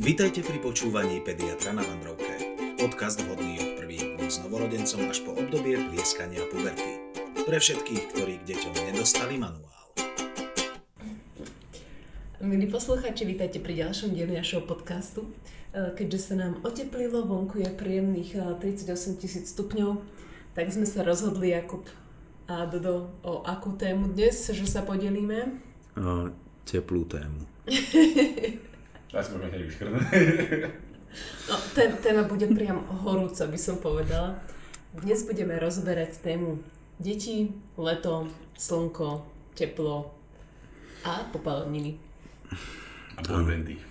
Vítajte pri počúvaní Pediatra na Vandrovke. Podcast vhodný od prvých dní s novorodencom až po obdobie plieskania puberty. Pre všetkých, ktorí k deťom nedostali manuál. Milí poslucháči, vítajte pri ďalšom dieli našeho podcastu. E, Keďže sa nám oteplilo, vonku je príjemných e, 38 tisíc stupňov, tak sme sa rozhodli, Jakub a Dodo, o akú tému dnes, že sa podelíme. O, teplú tému. Daj si môžeme hneď vyškrtnúť. No, té- téma bude priam horúca, by som povedala. Dnes budeme rozberať tému deti, leto, slnko, teplo a popáleniny. A boybandy.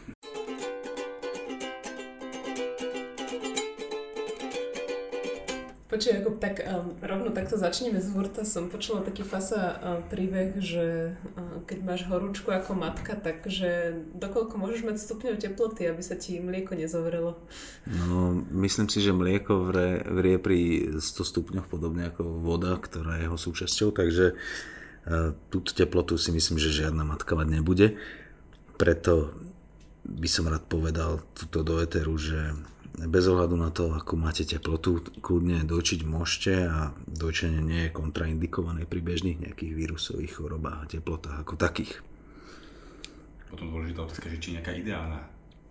Počuj, Jakub, tak um, rovno takto začneme z hurta. Som počula taký fasa uh, príbeh, že uh, keď máš horúčku ako matka, takže dokoľko môžeš mať stupňov teploty, aby sa ti mlieko nezovrelo? No, myslím si, že mlieko vrie, vrie pri 100 stupňoch podobne ako voda, ktorá je jeho súčasťou, takže uh, túto teplotu si myslím, že žiadna matka mať nebude. Preto by som rád povedal túto do eteru, že bez ohľadu na to, ako máte teplotu, kľudne dojčiť môžete a dojčenie nie je kontraindikované pri bežných nejakých vírusových chorobách a teplotách ako takých. Potom dôležitá otázka, že či nejaká ideálna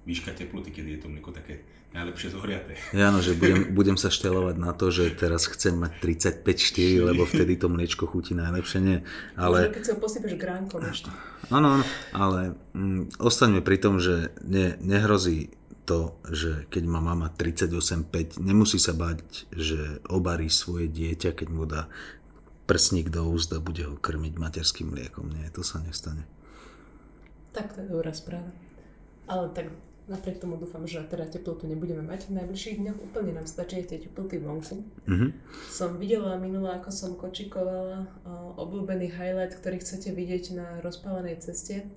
výška teploty, kedy je to mlieko také najlepšie zohriaté. Ja, no, že budem, budem sa štelovať na to, že teraz chcem mať 35-4, lebo vtedy to mliečko chutí najlepšie, nie. Ale... Ale, Keď si ho posypeš gránkom ešte. áno, áno, ale mm, ostaňme pri tom, že ne, nehrozí to, že keď má mama 38,5, nemusí sa bať, že obarí svoje dieťa, keď mu dá prsník do úst a bude ho krmiť materským mliekom. Nie, to sa nestane. Tak to je dobrá správa. Ale tak napriek tomu dúfam, že teda teplotu nebudeme mať v najbližších dňoch. Úplne nám stačí tie teploty vonku. Mhm. Som videla minule, ako som kočikovala obľúbený highlight, ktorý chcete vidieť na rozpálenej ceste.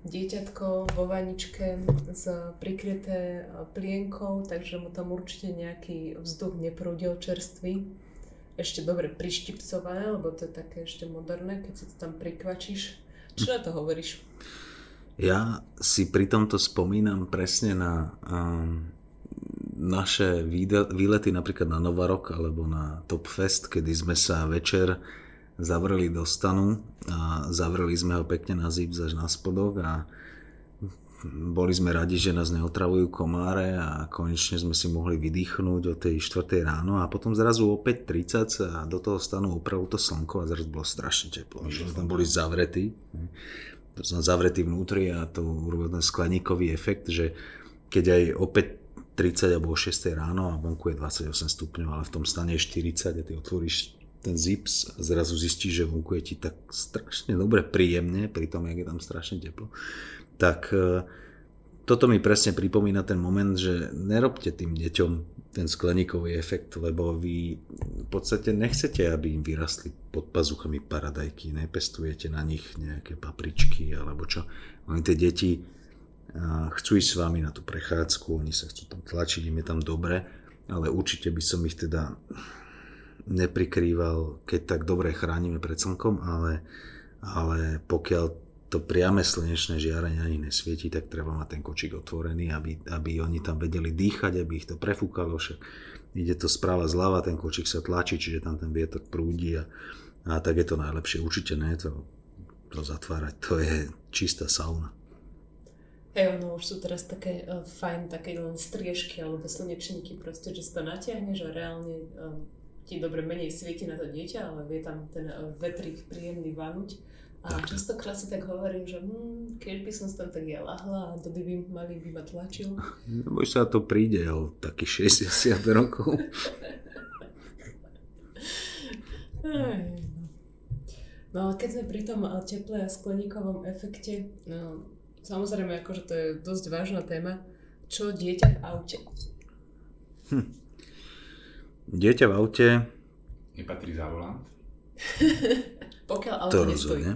Dieťatko vo vaničke s prikryté e, plienkou, takže mu tam určite nejaký vzduch neprúdil čerstvý. Ešte dobre prištipcované, lebo to je také ešte moderné, keď si to tam prikvačíš. Čo na to hovoríš? Ja si pri tomto spomínam presne na um, naše výlety napríklad na Novarok alebo na Top Fest, kedy sme sa večer zavreli do stanu a zavreli sme ho pekne na zips až na spodok a boli sme radi, že nás neotravujú komáre a konečne sme si mohli vydýchnuť o tej 4. ráno a potom zrazu o 5.30 sa do toho stanu upravilo to slnko a zrazu bolo strašne teplo. Že tam boli zavretí. To som zavretý vnútri a to urobil ten skleníkový efekt, že keď aj o 5.30 alebo o 6. ráno a vonku je 28 stupňov, ale v tom stane je 40 a ty otvoríš ten zips zrazu zistíš, že vonku je ti tak strašne dobre, príjemne, pri tom, jak je tam strašne teplo. Tak e, toto mi presne pripomína ten moment, že nerobte tým deťom ten skleníkový efekt, lebo vy v podstate nechcete, aby im vyrastli pod pazuchami paradajky, nepestujete na nich nejaké papričky alebo čo. Oni tie deti a, chcú ísť s vami na tú prechádzku, oni sa chcú tam tlačiť, im je tam dobre, ale určite by som ich teda neprikrýval, keď tak dobre chránime pred slnkom, ale, ale pokiaľ to priame slnečné žiarenie ani nesvieti, tak treba mať ten kočík otvorený, aby, aby oni tam vedeli dýchať, aby ich to prefúkalo, však ide to správa zľava, ten kočík sa tlačí, čiže tam ten vietor prúdi a, a tak je to najlepšie. Určite ne to, to zatvárať, to je čistá sauna. Hej, no už sú teraz také uh, fajn, také len striežky alebo slnečníky proste, že si to natiahneš a reálne uh, ti dobre menej svieti na to dieťa, ale vie tam ten uh, vetrik príjemný vanúť. A častokrát si tak hovorím, že hm, keď by som tam tak ja lahla a to by mali by ma tlačil. Lebo sa to príde o takých 60 rokov. No. no ale keď sme pri tom uh, teple a skleníkovom efekte, no, samozrejme akože to je dosť vážna téma, čo dieťa v aute? Dieťa v aute, Nepatrí za volant. Pokiaľ auto to nestojí. rozhodne.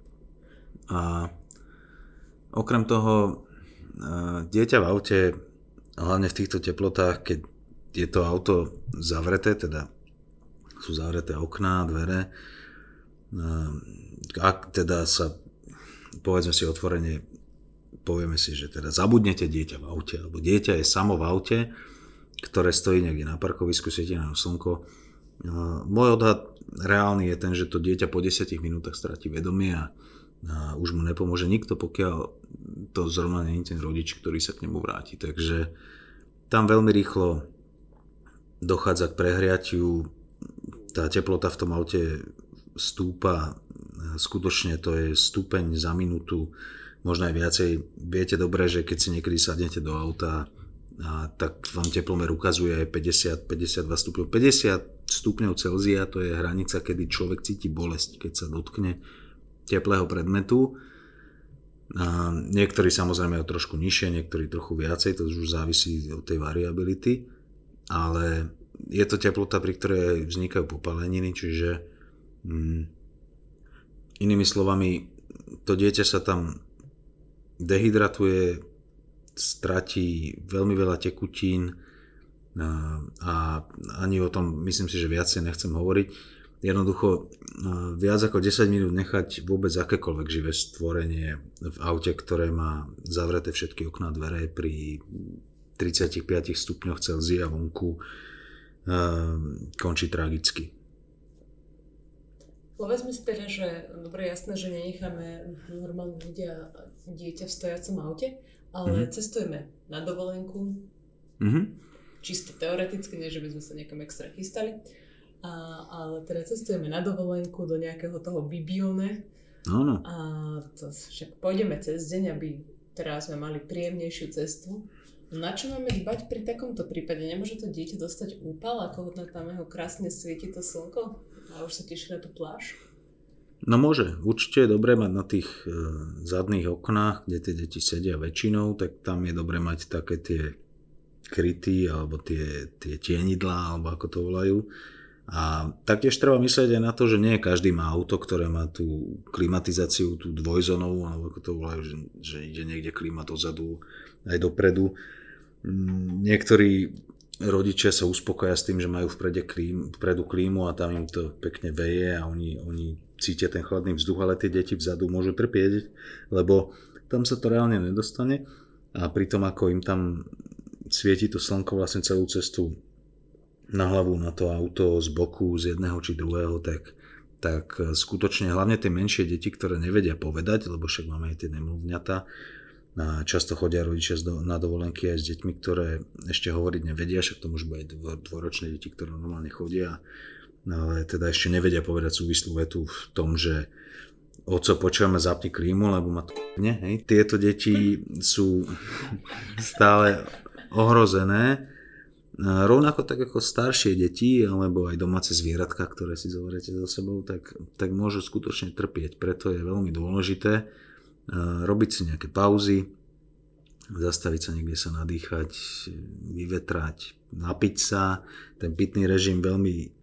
A okrem toho, e, dieťa v aute, hlavne v týchto teplotách, keď je to auto zavreté, teda sú zavreté okná, dvere, e, ak teda sa, povedzme si otvorene, povieme si, že teda zabudnete dieťa v aute, alebo dieťa je samo v aute, ktoré stojí niekde na parkovisku, svieti na slnko. Môj odhad reálny je ten, že to dieťa po 10 minútach stratí vedomie a, a už mu nepomôže nikto, pokiaľ to zrovna nie je ten rodič, ktorý sa k nemu vráti. Takže tam veľmi rýchlo dochádza k prehriatiu, tá teplota v tom aute stúpa, skutočne to je stupeň za minútu, možno aj viacej. Viete dobre, že keď si niekedy sadnete do auta, a tak vám teplomer ukazuje 50-52 stupňov. 50 stupňov Celzia to je hranica, kedy človek cíti bolesť, keď sa dotkne teplého predmetu. A niektorí samozrejme o trošku nižšie, niektorí trochu viacej, to už závisí od tej variability, ale je to teplota, pri ktorej vznikajú popaleniny, čiže mm, inými slovami, to dieťa sa tam dehydratuje, stratí veľmi veľa tekutín a ani o tom myslím si, že viacej nechcem hovoriť. Jednoducho viac ako 10 minút nechať vôbec akékoľvek živé stvorenie v aute, ktoré má zavreté všetky okná dvere pri 35 stupňoch Celzia vonku končí tragicky. Povedzme si teda, že dobre jasné, že nenecháme normálne ľudia dieťa v stojacom aute, ale mm-hmm. cestujeme na dovolenku, mm-hmm. čisto teoreticky, nie že by sme sa niekam extra chystali, a, ale teda cestujeme na dovolenku do nejakého toho bibione no. a to však pôjdeme cez deň, aby teraz sme mali príjemnejšiu cestu. Na čo máme dbať pri takomto prípade? Nemôže to dieťa dostať úpal, ako tam jeho krásne svieti to slnko? A už sa teší na tú pláž? No môže. Určite je dobré mať na tých e, zadných oknách, kde tie deti sedia väčšinou, tak tam je dobré mať také tie kryty alebo tie, tie tienidlá, alebo ako to volajú. A taktiež treba myslieť aj na to, že nie každý má auto, ktoré má tú klimatizáciu, tú dvojzonovú, alebo ako to volajú, že, že ide niekde klima dozadu aj dopredu. Mm, niektorí rodičia sa uspokoja s tým, že majú vprede klím, vpredu klímu a tam im to pekne veje a oni, oni cítia ten chladný vzduch, ale tie deti vzadu môžu trpieť, lebo tam sa to reálne nedostane. A pritom ako im tam svieti to slnko vlastne celú cestu na hlavu na to auto z boku, z jedného či druhého, tak, tak skutočne hlavne tie menšie deti, ktoré nevedia povedať, lebo však máme aj tie nemluvňata, a často chodia rodičia na dovolenky aj s deťmi, ktoré ešte hovoriť nevedia, však to môžu byť dvoročné deti, ktoré normálne chodia, ale teda ešte nevedia povedať súvislú vetu v tom, že oco počúvame zapni klímu, lebo ma to nie, hej. Tieto deti sú stále ohrozené, rovnako tak ako staršie deti alebo aj domáce zvieratka, ktoré si zoberiete so sebou, tak, tak môžu skutočne trpieť. Preto je veľmi dôležité, robiť si nejaké pauzy, zastaviť sa niekde sa nadýchať, vyvetrať, napiť sa. Ten pitný režim veľmi,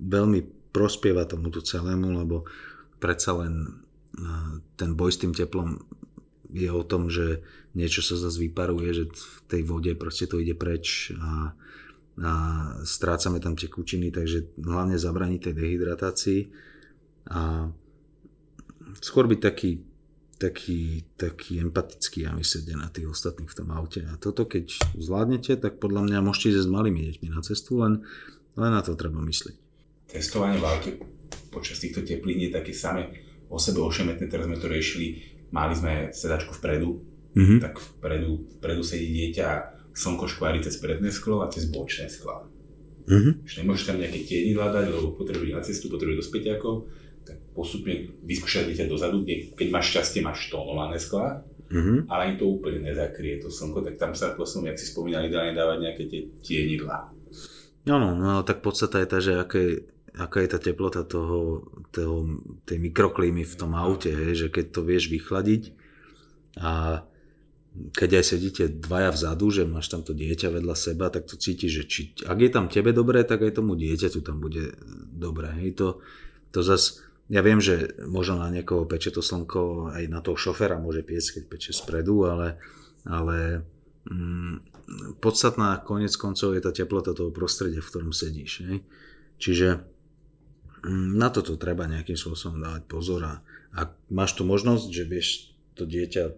veľmi prospieva tomuto celému, lebo predsa len ten boj s tým teplom je o tom, že niečo sa zase vyparuje, že v tej vode proste to ide preč a, a strácame tam tekutiny, takže hlavne zabraniť tej dehydratácii a skôr byť taký taký, taký empatický a myslíte na tých ostatných v tom aute. A toto keď zvládnete, tak podľa mňa môžete ísť s malými deťmi na cestu, len, len na to treba myslieť. Testovanie v aute počas týchto teplín je také samé o sebe ošemetné, teraz sme to riešili, mali sme sedačku vpredu, mm-hmm. tak vpredu, vpredu sedí dieťa a slnko škvári cez predné sklo a cez bočné sklo. Mm-hmm. nemôžeš tam nejaké tienidlá dať, lebo potrebuje na cestu, potrebuje do späťakov tak postupne vyskúšať dieťa dozadu, keď máš šťastie, máš tónované sklá, mm-hmm. ale ani to úplne nezakrie to slnko, tak tam sa potom, jak si spomínali, dá dávať nejaké tie tienidlá. No, no, no, tak podstata je tá, že aké, aká je tá teplota toho, toho, tej mikroklímy v tom aute, hej, že keď to vieš vychladiť a keď aj sedíte dvaja vzadu, že máš tam to dieťa vedľa seba, tak to cítiš, že či, ak je tam tebe dobré, tak aj tomu dieťaťu tam bude dobré. Hej, to, to zase ja viem, že možno na niekoho peče to slnko, aj na toho šoféra môže piesť, keď peče spredu, ale, ale mm, podstatná konec koncov je tá teplota toho prostredia, v ktorom sedíš. Ne? Čiže na toto treba nejakým spôsobom dávať pozor a ak máš tu možnosť, že vieš to dieťa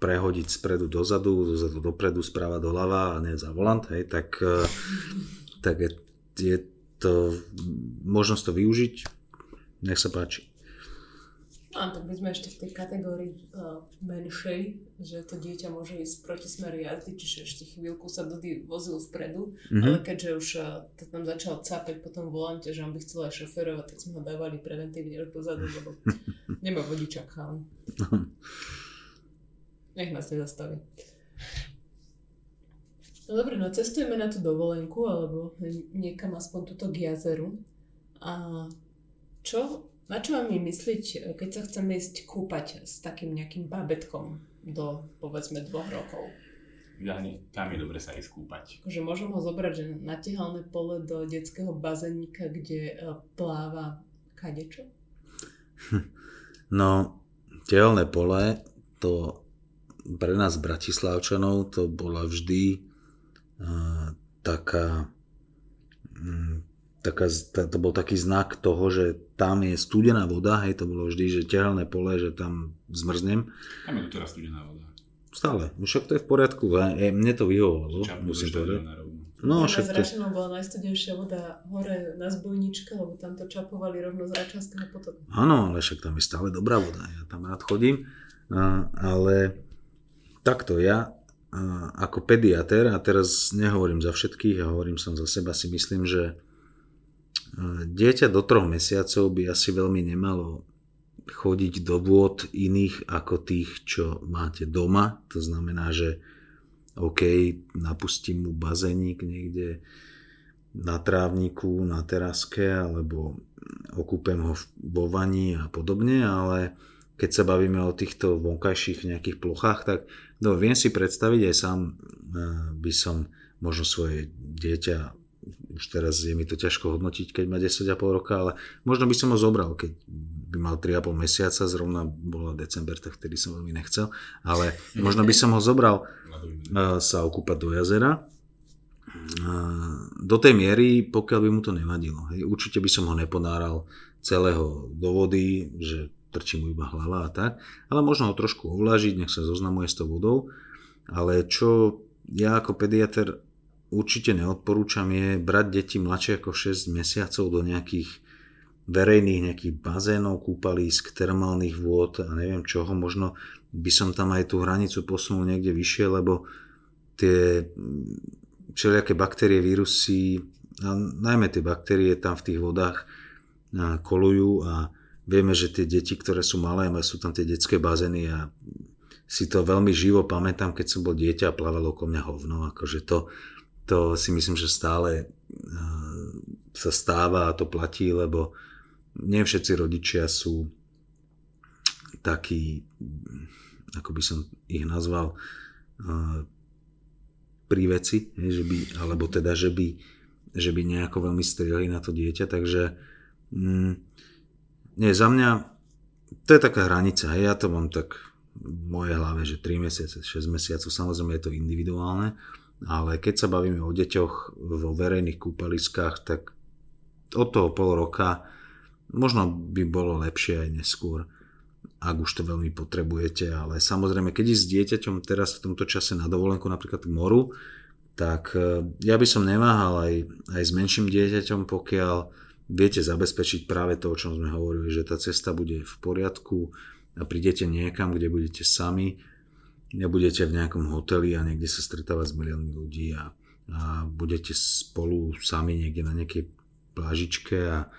prehodiť spredu dozadu, dozadu dopredu, správa doľava a nie za volant, hej, tak, e, tak je, je to možnosť to využiť. Nech sa páči. No, tak my sme ešte v tej kategórii uh, menšej, že to dieťa môže ísť proti smeru jazdy, čiže ešte chvíľku sa Dody vozil vpredu, mm-hmm. ale keďže už uh, to tam začal cápať po tom volante, že on by chcel aj šoferovať, tak sme ho dávali preventívne už dozadu, lebo nemá vodiča chán. Nech nás nezastaví. No dobre, no cestujeme na tú dovolenku, alebo niekam aspoň tuto k jazeru. A čo, na čo mám myslieť, keď sa chceme ísť kúpať s takým nejakým babetkom do, povedzme, dvoch rokov? Ideálne, tam je dobre sa ísť kúpať. Že môžem ho zobrať že na tehalné pole do detského bazénika, kde e, pláva kadečo? No, tehalné pole, to pre nás Bratislavčanov to bola vždy uh, taká, um, taká to bol taký znak toho, že tam je studená voda, hej, to bolo vždy, že tehelné pole, že tam zmrznem. Tam je teraz studená voda. Stále, no však to je v poriadku, hej, mne to vyhovovalo, musím povedať. No, však to... Račanom bola najstudenšia voda hore na zbojničke, lebo tam to čapovali rovno z Račanského potoku. Áno, ale však tam je stále dobrá voda, ja tam rád chodím, a, ale takto ja ako pediater, a teraz nehovorím za všetkých, a hovorím som za seba, si myslím, že dieťa do troch mesiacov by asi veľmi nemalo chodiť do vôd iných ako tých, čo máte doma. To znamená, že OK, napustím mu bazénik niekde na trávniku, na teraske, alebo okúpem ho vo vani a podobne, ale keď sa bavíme o týchto vonkajších nejakých plochách, tak No, viem si predstaviť, aj sám eh, by som možno svoje dieťa, už teraz je mi to ťažko hodnotiť, keď má 10,5 roka, ale možno by som ho zobral, keď by mal 3,5 mesiaca, zrovna bola december, tak vtedy som veľmi nechcel, ale možno by som ho zobral eh, sa okúpať do jazera, eh, do tej miery, pokiaľ by mu to nevadilo. Hej. Určite by som ho neponáral celého do vody, že trčí mu iba hlava a tak, ale možno ho trošku ovlažiť, nech sa zoznamuje s tou vodou, ale čo ja ako pediater určite neodporúčam je brať deti mladšie ako 6 mesiacov do nejakých verejných nejakých bazénov, kúpalisk, termálnych vôd a neviem čoho, možno by som tam aj tú hranicu posunul niekde vyššie, lebo tie všelijaké baktérie, vírusy, a najmä tie baktérie tam v tých vodách kolujú a Vieme, že tie deti, ktoré sú malé, sú tam tie detské bazény a si to veľmi živo pamätám, keď som bol dieťa a plávalo okolo mňa hovno. Akože to, to si myslím, že stále uh, sa stáva a to platí, lebo nie všetci rodičia sú takí, ako by som ich nazval, uh, pri veci, že by, alebo teda, že by, že by nejako veľmi strieľali na to dieťa, takže mm, nie, za mňa to je taká hranica. Ja to mám tak v mojej hlave, že 3 mesiace, 6 mesiacov, samozrejme je to individuálne, ale keď sa bavíme o deťoch vo verejných kúpaliskách, tak od toho pol roka možno by bolo lepšie aj neskôr, ak už to veľmi potrebujete, ale samozrejme, keď ísť s dieťaťom teraz v tomto čase na dovolenku napríklad k moru, tak eh, ja by som neváhal aj, aj s menším dieťaťom, pokiaľ viete zabezpečiť práve to, o čom sme hovorili, že tá cesta bude v poriadku a prídete niekam, kde budete sami, nebudete v nejakom hoteli a niekde sa stretávať s miliónmi ľudí a, a budete spolu sami niekde na nejakej plážičke a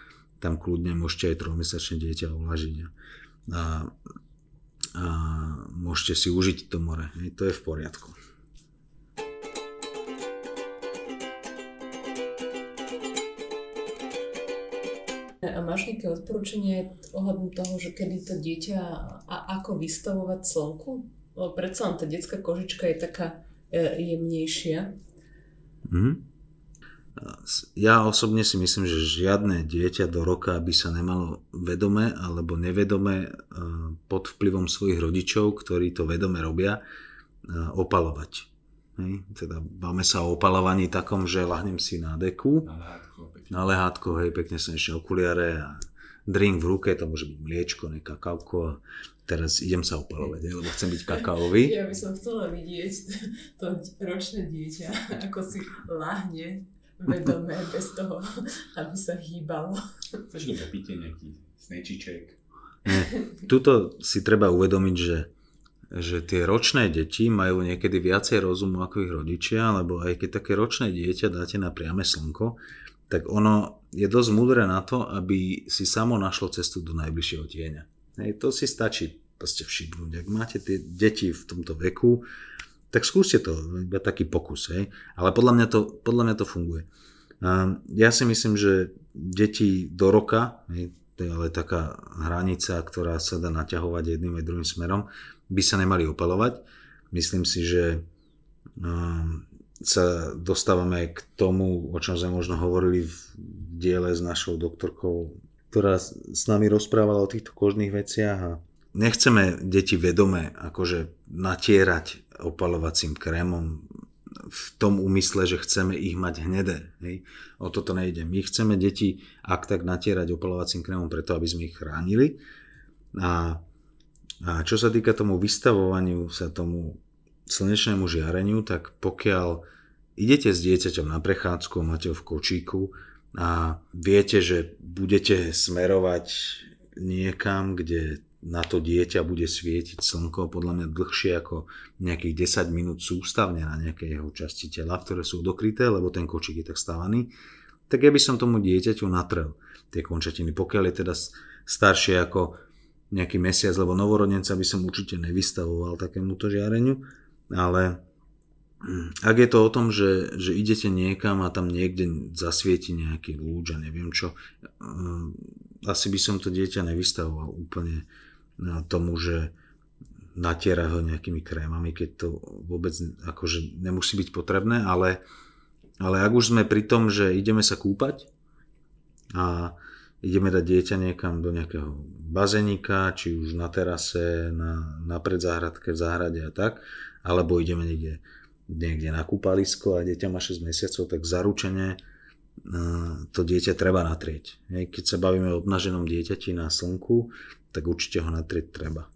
tam kľudne môžete aj trojmesačné dieťa uvažiť a, a, a môžete si užiť to more. To je v poriadku. A máš nejaké odporúčanie ohľadom toho, že kedy to dieťa a ako vystavovať slnku? Lebo predsa len tá detská kožička je taká e, jemnejšia. Mm. Ja osobne si myslím, že žiadne dieťa do roka by sa nemalo vedome alebo nevedome e, pod vplyvom svojich rodičov, ktorí to vedome robia, e, opalovať. Hej? Teda máme sa o opalovaní takom, že lahnem si na deku, na lehátko, hej, pekne slnečné okuliare a drink v ruke, to môže byť mliečko, ne kakauko a teraz idem sa opalovať, lebo chcem byť kakaový. Ja by som chcela vidieť to ročné dieťa, ako si lahne vedomé bez toho, aby sa hýbalo. Chceš do popíte nejaký snečiček? Nie. Tuto si treba uvedomiť, že že tie ročné deti majú niekedy viacej rozumu ako ich rodičia, lebo aj keď také ročné dieťa dáte na priame slnko, tak ono je dosť múdre na to, aby si samo našlo cestu do najbližšieho tieňa. Hej, to si stačí proste všimnúť. Ak máte tie deti v tomto veku, tak skúste to, iba taký pokus. Hej. Ale podľa mňa, to, podľa mňa to funguje. Ja si myslím, že deti do roka, hej, to je ale taká hranica, ktorá sa dá naťahovať jedným aj druhým smerom, by sa nemali opalovať. Myslím si, že um, sa dostávame k tomu, o čom sme možno hovorili v diele s našou doktorkou, ktorá s nami rozprávala o týchto kožných veciach a nechceme deti vedome akože natierať opalovacím krémom v tom úmysle, že chceme ich mať hnedé. Hej. O toto nejde. My chceme deti ak tak natierať opalovacím krémom preto, aby sme ich chránili. A a čo sa týka tomu vystavovaniu sa tomu slnečnému žiareniu, tak pokiaľ idete s dieťaťom na prechádzku, máte ho v kočíku a viete, že budete smerovať niekam, kde na to dieťa bude svietiť slnko podľa mňa dlhšie ako nejakých 10 minút sústavne na nejaké jeho časti tela, ktoré sú dokryté, lebo ten kočík je tak stávaný, tak ja by som tomu dieťaťu natrel tie končatiny. Pokiaľ je teda staršie ako nejaký mesiac, lebo novorodenca by som určite nevystavoval takémuto žiareniu, ale ak je to o tom, že, že idete niekam a tam niekde zasvieti nejaký lúč a neviem čo, hm, asi by som to dieťa nevystavoval úplne tomu, že natiera ho nejakými krémami, keď to vôbec akože nemusí byť potrebné, ale, ale ak už sme pri tom, že ideme sa kúpať a ideme dať dieťa niekam do nejakého bazénika, či už na terase, na, na predzáhradke, v záhrade a tak, alebo ideme niekde, niekde na kúpalisko a dieťa má 6 mesiacov, tak zaručene to dieťa treba natrieť. Keď sa bavíme o obnaženom dieťati na slnku, tak určite ho natrieť treba.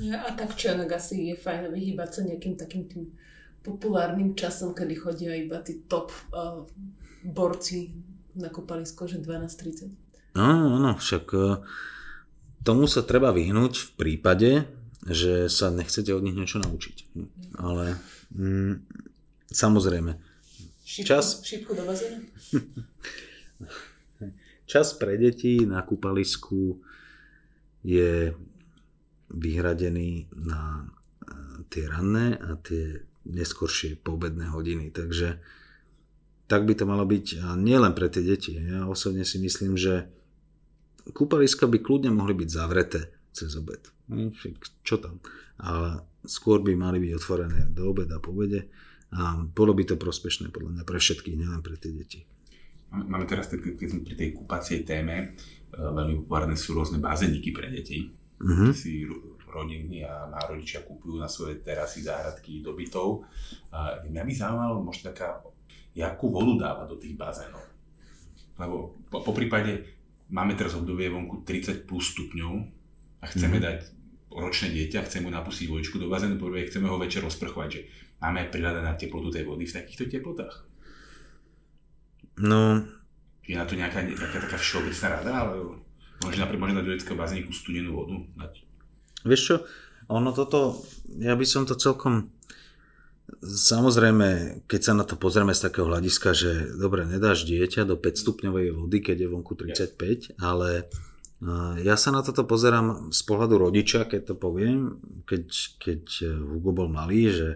A tak či onak asi je fajn vyhýbať sa nejakým takým tým populárnym časom, kedy chodia iba tí top uh, borci na kúpalisko, že 12.30. No, no, však e, tomu sa treba vyhnúť v prípade, že sa nechcete od nich niečo naučiť. Ale mm, samozrejme. Šipku, čas... šipku do bazéna? čas pre deti na kúpalisku je vyhradený na e, tie ranné a tie neskoršie poobedné hodiny. Takže tak by to malo byť a nielen pre tie deti. Ja osobne si myslím, že kúpaliska by kľudne mohli byť zavreté cez obed. Hm, čo tam? Ale skôr by mali byť otvorené do obeda, po obede a bolo by to prospešné podľa mňa pre všetkých, nielen pre tie deti. Máme teraz, keď sme pri tej kúpacej téme, e, veľmi populárne sú rôzne bazéniky pre deti. Uh-huh. Si rodiny a rodičia kúpujú na svoje terasy, záhradky do bytov. Mňa by zaujímalo možno taká, jakú vodu dáva do tých bazénov. Lebo po, po prípade máme teraz obdobie vonku 30 plus stupňov a chceme mm. dať ročné dieťa, chceme mu napustiť vojčku do bazénu, prvé chceme ho večer rozprchovať, že máme prihľadať na teplotu tej vody v takýchto teplotách. No... Je na to nejaká, nejaká taká všeobecná rada, ale môže napríklad môže dať do detského bazéniku studenú vodu? Vieš čo, ono toto, ja by som to celkom Samozrejme, keď sa na to pozrieme z takého hľadiska, že dobre, nedáš dieťa do 5 stupňovej vody, keď je vonku 35, ale ja sa na toto pozerám z pohľadu rodiča, keď to poviem, keď, keď Hugo bol malý, že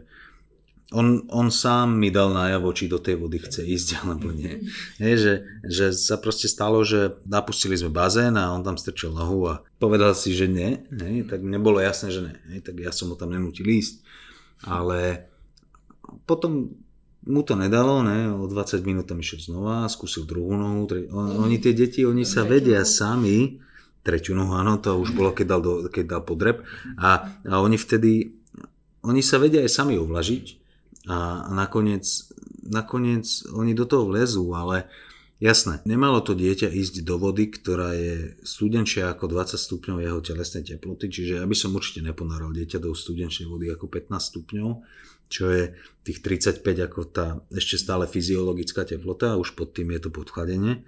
on, on sám mi dal najavo, či do tej vody chce ísť alebo nie. Je, že, že sa proste stalo, že napustili sme bazén a on tam strčil nohu a povedal si, že nie, nie tak mne bolo jasné, že nie, nie tak ja som ho tam nenútil ísť. Ale potom mu to nedalo, ne? o 20 minút tam išiel znova, skúsil druhú nohu, tre... oni tie deti, oni sa vedia sami, tretiu nohu, áno, to už bolo, keď dal, do, keď dal podreb a, a oni vtedy, oni sa vedia aj sami ovlažiť a, a nakoniec, nakoniec oni do toho vlezú, ale Jasné, nemalo to dieťa ísť do vody, ktorá je studenčia ako 20 stupňov jeho telesnej teploty, čiže ja by som určite neponáral dieťa do studenčnej vody ako 15 stupňov, čo je tých 35 ako tá ešte stále fyziologická teplota a už pod tým je to podchladenie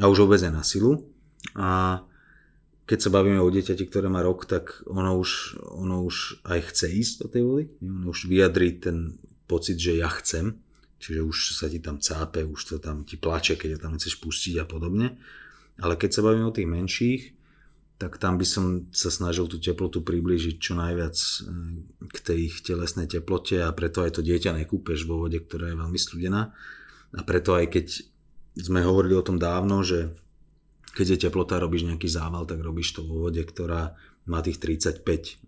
a už vôbec na silu. A keď sa bavíme o dieťati, ktoré má rok, tak ono už, ono už aj chce ísť do tej vody. Ono už vyjadrí ten pocit, že ja chcem. Čiže už sa ti tam cápe, už to tam ti plače, keď tam chceš pustiť a podobne. Ale keď sa bavíme o tých menších, tak tam by som sa snažil tú teplotu priblížiť čo najviac eh, k tej ich telesnej teplote a preto aj to dieťa nekúpeš vo vode, ktorá je veľmi studená. A preto aj keď sme hovorili o tom dávno, že keď je teplota, robíš nejaký zával, tak robíš to vo vode, ktorá má tých 35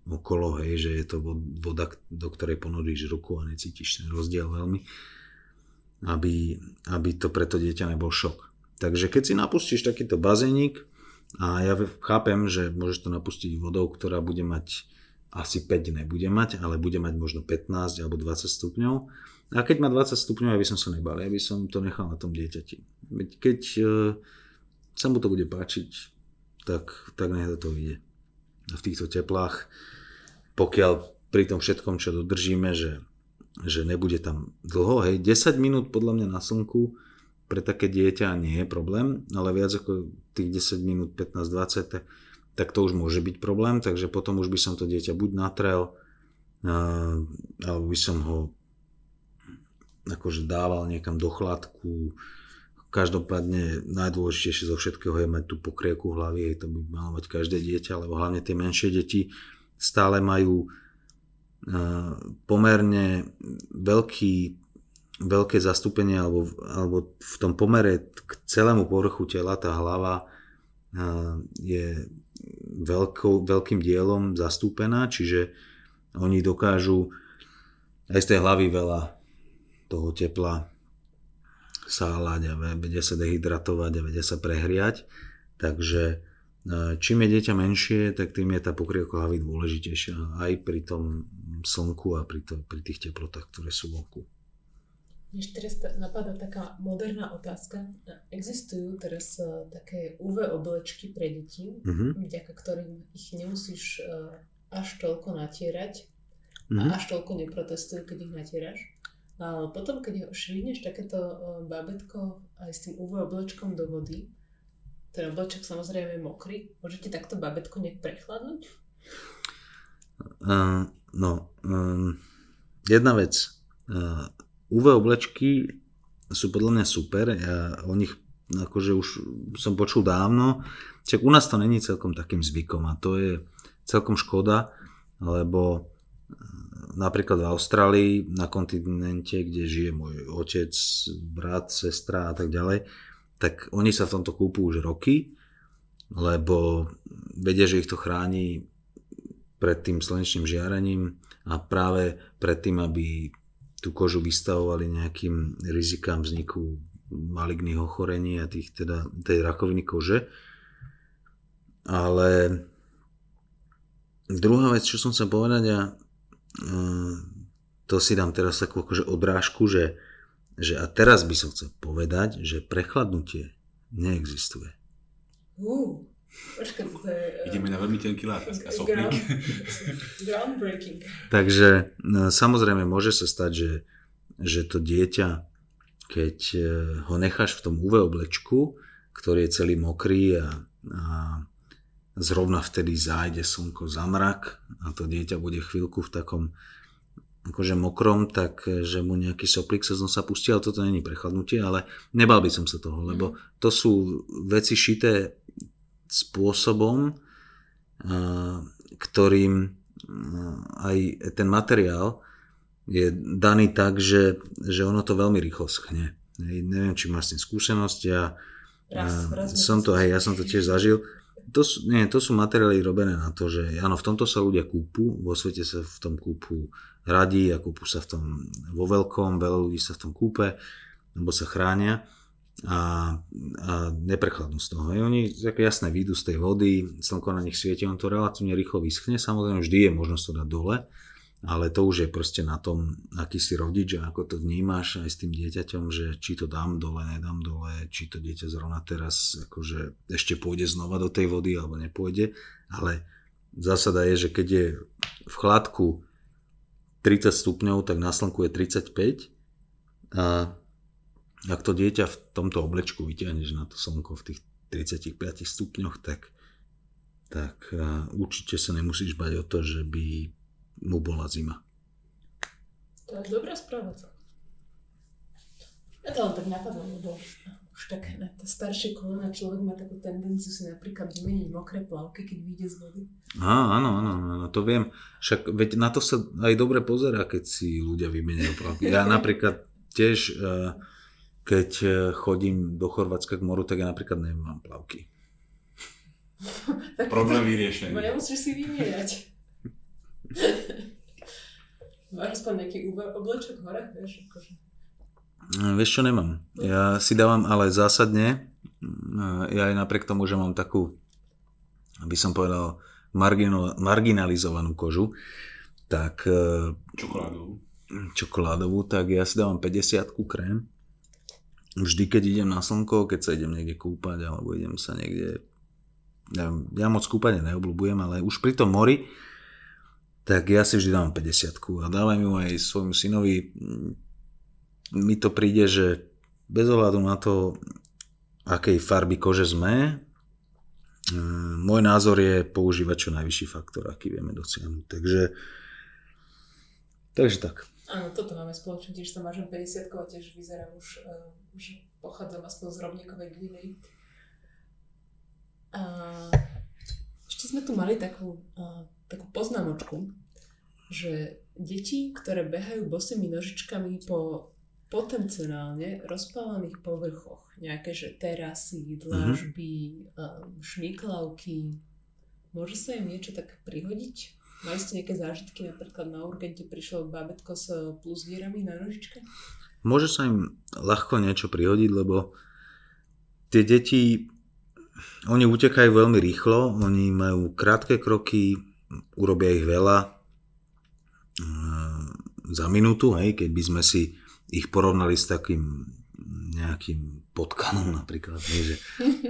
okolo, hej, že je to voda, do ktorej ponoríš ruku a necítiš ten rozdiel veľmi aby, aby to pre to dieťa nebol šok. Takže keď si napustíš takýto bazénik, a ja chápem, že môžeš to napustiť vodou, ktorá bude mať asi 5 nebude mať, ale bude mať možno 15 alebo 20 stupňov. A keď má 20 stupňov, ja by som sa nebal, ja by som to nechal na tom dieťati. Keď e, sa mu to bude páčiť, tak, tak nech to ide. A v týchto teplách, pokiaľ pri tom všetkom, čo dodržíme, že že nebude tam dlho, hej, 10 minút podľa mňa na slnku pre také dieťa nie je problém, ale viac ako tých 10 minút, 15-20, tak, tak to už môže byť problém, takže potom už by som to dieťa buď natrel, alebo by som ho akože dával niekam do chladku. Každopádne najdôležitejšie zo všetkého je mať tú pokrieku hlavy, to by malo mať každé dieťa, lebo hlavne tie menšie deti stále majú pomerne veľký, veľké zastúpenie alebo, alebo v tom pomere k celému povrchu tela tá hlava je veľkou, veľkým dielom zastúpená, čiže oni dokážu aj z tej hlavy veľa toho tepla sáľať a vedia sa dehydratovať a vedia sa prehriať. Takže Čím je dieťa menšie, tak tým je tá pokrievka hlavy dôležitejšia aj pri tom slnku a pri, to, pri tých teplotách, ktoré sú vonku. Než teraz napadá taká moderná otázka. Existujú teraz uh, také UV oblečky pre deti, uh-huh. vďaka ktorým ich nemusíš uh, až toľko natierať uh-huh. a mhm. až toľko neprotestujú, keď ich natieraš. Ale potom, keď ho švihneš takéto uh, babetko aj s tým UV oblečkom do vody, ten oblečok samozrejme je mokrý. Môžete takto babetko nejak prechladnúť? Uh, no, um, jedna vec. Uh, UV oblečky sú podľa mňa super. Ja o nich akože už som počul dávno. Čak u nás to není celkom takým zvykom a to je celkom škoda, lebo napríklad v Austrálii, na kontinente, kde žije môj otec, brat, sestra a tak ďalej, tak oni sa v tomto kúpu už roky, lebo vedia, že ich to chráni pred tým slnečným žiarením a práve pred tým, aby tú kožu vystavovali nejakým rizikám vzniku maligných ochorení a tých, teda, tej rakoviny kože. Ale druhá vec, čo som sa povedať a to si dám teraz takú akože odrážku, že že a teraz by som chcel povedať, že prechladnutie neexistuje. Uh, počkaj, to je... Uh, Ideme na veľmi tenký lát a soplík. Groundbreaking. Takže no, samozrejme môže sa stať, že, že to dieťa, keď e, ho necháš v tom UV oblečku, ktorý je celý mokrý a, a zrovna vtedy zájde slnko za mrak a to dieťa bude chvíľku v takom akože mokrom, tak eh, že mu nejaký soplík sa nosa pustí, ale toto není prechladnutie, ale nebal by som sa toho, lebo mhm. to sú veci šité spôsobom, eh, ktorým eh, aj ten materiál je daný tak, že, že ono to veľmi rýchlo schne. Neviem, či máš s tým skúsenosť, ja, raz, raz som to, hej, ja som to tiež zažil. To sú, nie, to sú materiály robené na to, že áno, v tomto sa ľudia kúpu, vo svete sa v tom kúpu radí a kúpu sa v tom vo veľkom, veľa ľudí sa v tom kúpe, lebo sa chránia a, a neprechladnú z toho. I oni také jasné výjdu z tej vody, slnko na nich svieti, on to relatívne rýchlo vyschne, samozrejme vždy je možnosť to dať dole, ale to už je proste na tom, aký si rodič a ako to vnímaš aj s tým dieťaťom, že či to dám dole, nedám dole, či to dieťa zrovna teraz akože ešte pôjde znova do tej vody alebo nepôjde, ale zásada je, že keď je v chladku 30 stupňov, tak na slnku je 35 a ak to dieťa v tomto oblečku vyťahneš na to slnko v tých 35 stupňoch, tak, tak určite sa nemusíš bať o to, že by mu bola zima. To je dobrá správa. Ja to len tak napadlo, lebo už tak na staršie kolena človek má takú tendenciu si napríklad vymeniť mokré plavky, keď vyjde z vody. Á, áno, áno, áno, to viem. Však veď na to sa aj dobre pozerá, keď si ľudia vymeniajú plavky. Ja napríklad tiež, eh, keď eh, chodím do Chorvátska k moru, tak ja napríklad nemám plavky. Problém vyriešený. Nemusíš si vymieňať. Máš aspoň nejaký oblečok hore, vieš, akože. Vieš čo, nemám. Ja si dávam ale zásadne, ja aj napriek tomu, že mám takú, aby som povedal, margino, marginalizovanú kožu, tak... E, čokoládovú. Čokoládovú, tak ja si dávam 50 krém. Vždy, keď idem na slnko, keď sa idem niekde kúpať, alebo idem sa niekde... Ja, ja moc kúpanie neobľúbujem, ale už pri tom mori, tak ja si vždy dávam 50 a dávam ju aj svojmu synovi. Mi to príde, že bez ohľadu na to, akej farby kože sme, e, môj názor je používať čo najvyšší faktor, aký vieme dosiahnuť. Takže, takže tak. Áno, toto máme spoločne, tiež som vážim 50 a tiež vyzerám už, už pochádzam aspoň z rovníkovej gliny. A ešte sme tu mali takú takú poznámočku, že deti, ktoré behajú bosými nožičkami po potenciálne rozpálených povrchoch, nejaké že terasy, dlažby, mm-hmm. šmiklavky, môže sa im niečo tak prihodiť? Mali ste nejaké zážitky, napríklad na urgente prišlo babetko s plusvierami na nožičke? Môže sa im ľahko niečo prihodiť, lebo tie deti, oni utekajú veľmi rýchlo, oni majú krátke kroky, urobia ich veľa eh, za minútu, hej, keď by sme si ich porovnali s takým nejakým potkanom napríklad, hej, že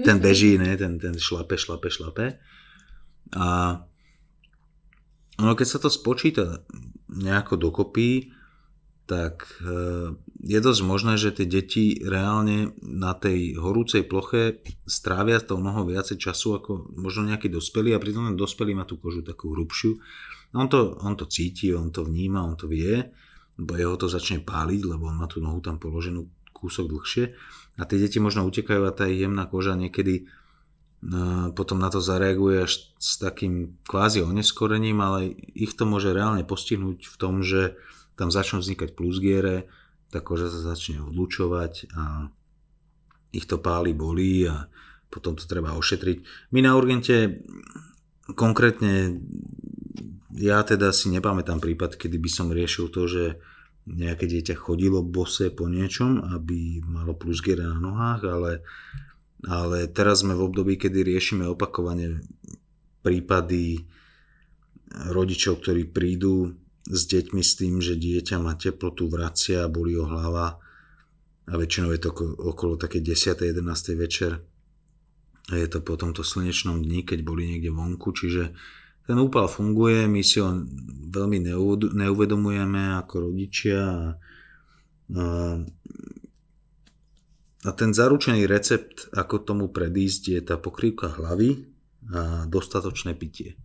ten beží, ne, ten, ten šlape, šlape, šlape. A ono, keď sa to spočíta nejako dokopy, tak eh, je dosť možné, že tie deti reálne na tej horúcej ploche strávia to mnoho viacej času ako možno nejaký dospelý a pritom ten dospelý má tú kožu takú hrubšiu. On to, on to cíti, on to vníma, on to vie, bo jeho to začne páliť, lebo on má tú nohu tam položenú kúsok dlhšie a tie deti možno utekajú a tá jemná koža niekedy eh, potom na to zareaguje až s takým kvázi oneskorením, ale ich to môže reálne postihnúť v tom, že tam začnú vznikať plusgiere, tá koža sa začne odlučovať a ich to páli, bolí a potom to treba ošetriť. My na urgente konkrétne ja teda si nepamätám prípad, kedy by som riešil to, že nejaké dieťa chodilo bose po niečom, aby malo plusgiere na nohách, ale, ale teraz sme v období, kedy riešime opakovane prípady rodičov, ktorí prídu s deťmi s tým, že dieťa má teplotu, vracia, boli ho hlava a väčšinou je to okolo také 10. 11. večer a je to po tomto slnečnom dni, keď boli niekde vonku, čiže ten úpal funguje, my si ho veľmi neuvedomujeme ako rodičia a, a, a ten zaručený recept, ako tomu predísť, je tá pokrývka hlavy a dostatočné pitie.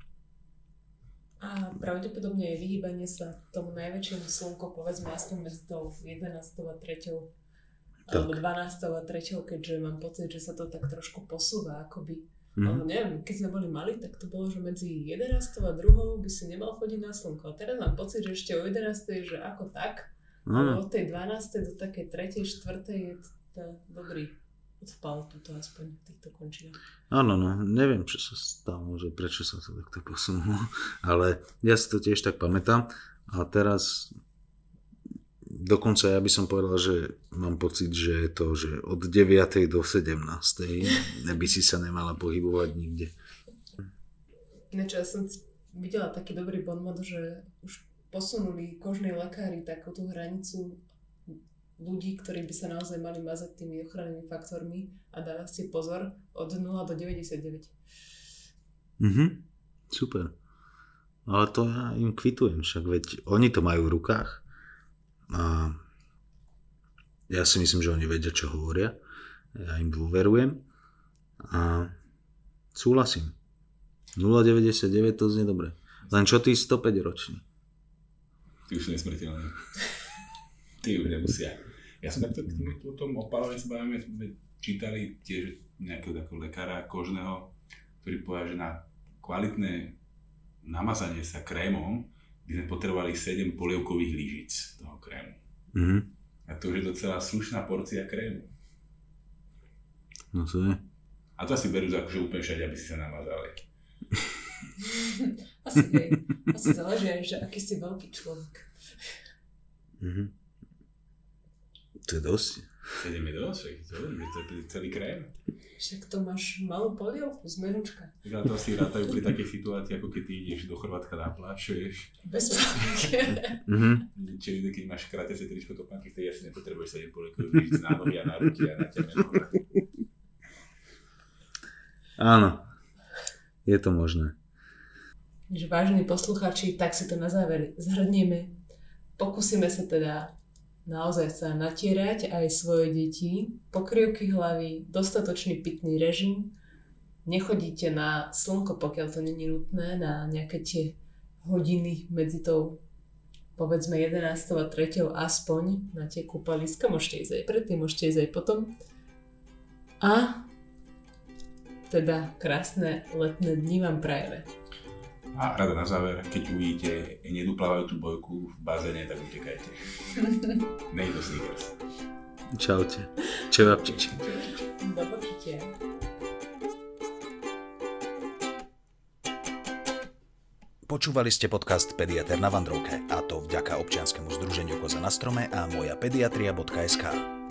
A pravdepodobne je vyhýbanie sa tomu najväčšiemu slnku, povedzme aspoň medzi tou 11. a 3. Tak. alebo 12. a 3. keďže mám pocit, že sa to tak trošku posúva akoby. Mm. Ale neviem, keď sme boli mali, tak to bolo, že medzi 11. a 2. by si nemal chodiť na slnko. A teraz mám pocit, že ešte o 11. že ako tak, mm. ale od tej 12. do takej 3. 4. je to dobrý odpal tuto aspoň v týchto končinách. Áno, no, neviem, čo sa stalo, že prečo sa to takto posunulo, ale ja si to tiež tak pamätám a teraz dokonca ja by som povedal, že mám pocit, že je to, že od 9. do 17. by si sa nemala pohybovať nikde. Ináč ja som videla taký dobrý bonmot, že už posunuli kožní lekári takú tú hranicu ľudí, ktorí by sa naozaj mali mazať tými ochrannými faktormi a dávať si pozor od 0 do 99. Mhm, super. Ale to ja im kvitujem, však veď oni to majú v rukách. A ja si myslím, že oni vedia, čo hovoria. Ja im dôverujem. A súhlasím. 0,99 to znie dobre. Len čo tí 105 roční? Tí už sú nesmrteľní. Tí už nemusia. Ja som takto o tom opalovaní sa bavíme, sme čítali tiež nejakého takého lekára kožného, ktorý povedal, že na kvalitné namazanie sa krémom by sme potrebovali 7 polievkových lyžic toho krému. Mm-hmm. A to už je docela slušná porcia krému. No to je. A to asi berú za akože úplne všade, aby si sa namazali. asi hej. Asi záleží aj, že aký si veľký človek. Mm-hmm. To je dosť. 7 je dosť, to je celý krém. Však to máš malú polievku z menučka. Ja to asi rátajú pri takej situácii, ako keď ty ideš do Chorvátska na pláž, vieš. Bez polievky. Mhm. Čiže keď máš krátiace tričko topánky, vtedy asi nepotrebuješ 7 polievky, vidíš na nohy a na ruky a na tebe. Áno, je to možné. Takže vážení posluchači, tak si to na záver zhrnieme. Pokúsime sa teda naozaj sa natierať aj svoje deti, pokrývky hlavy, dostatočný pitný režim, nechodíte na slnko, pokiaľ to není nutné, na nejaké tie hodiny medzi tou povedzme 11. a 3. aspoň na tie kúpaliska, môžete ísť aj predtým, môžete ísť aj potom. A teda krásne letné dni vám prajeme. A rada na záver, keď uvidíte neduplavajúcu bojku v bazéne, tak utekajte. Nej do. Čaute. Čevapčiči. Do počutia. Počúvali ste podcast Pediater na Vandrovke a to vďaka občianskému združeniu Koza na strome a moja pediatria.sk.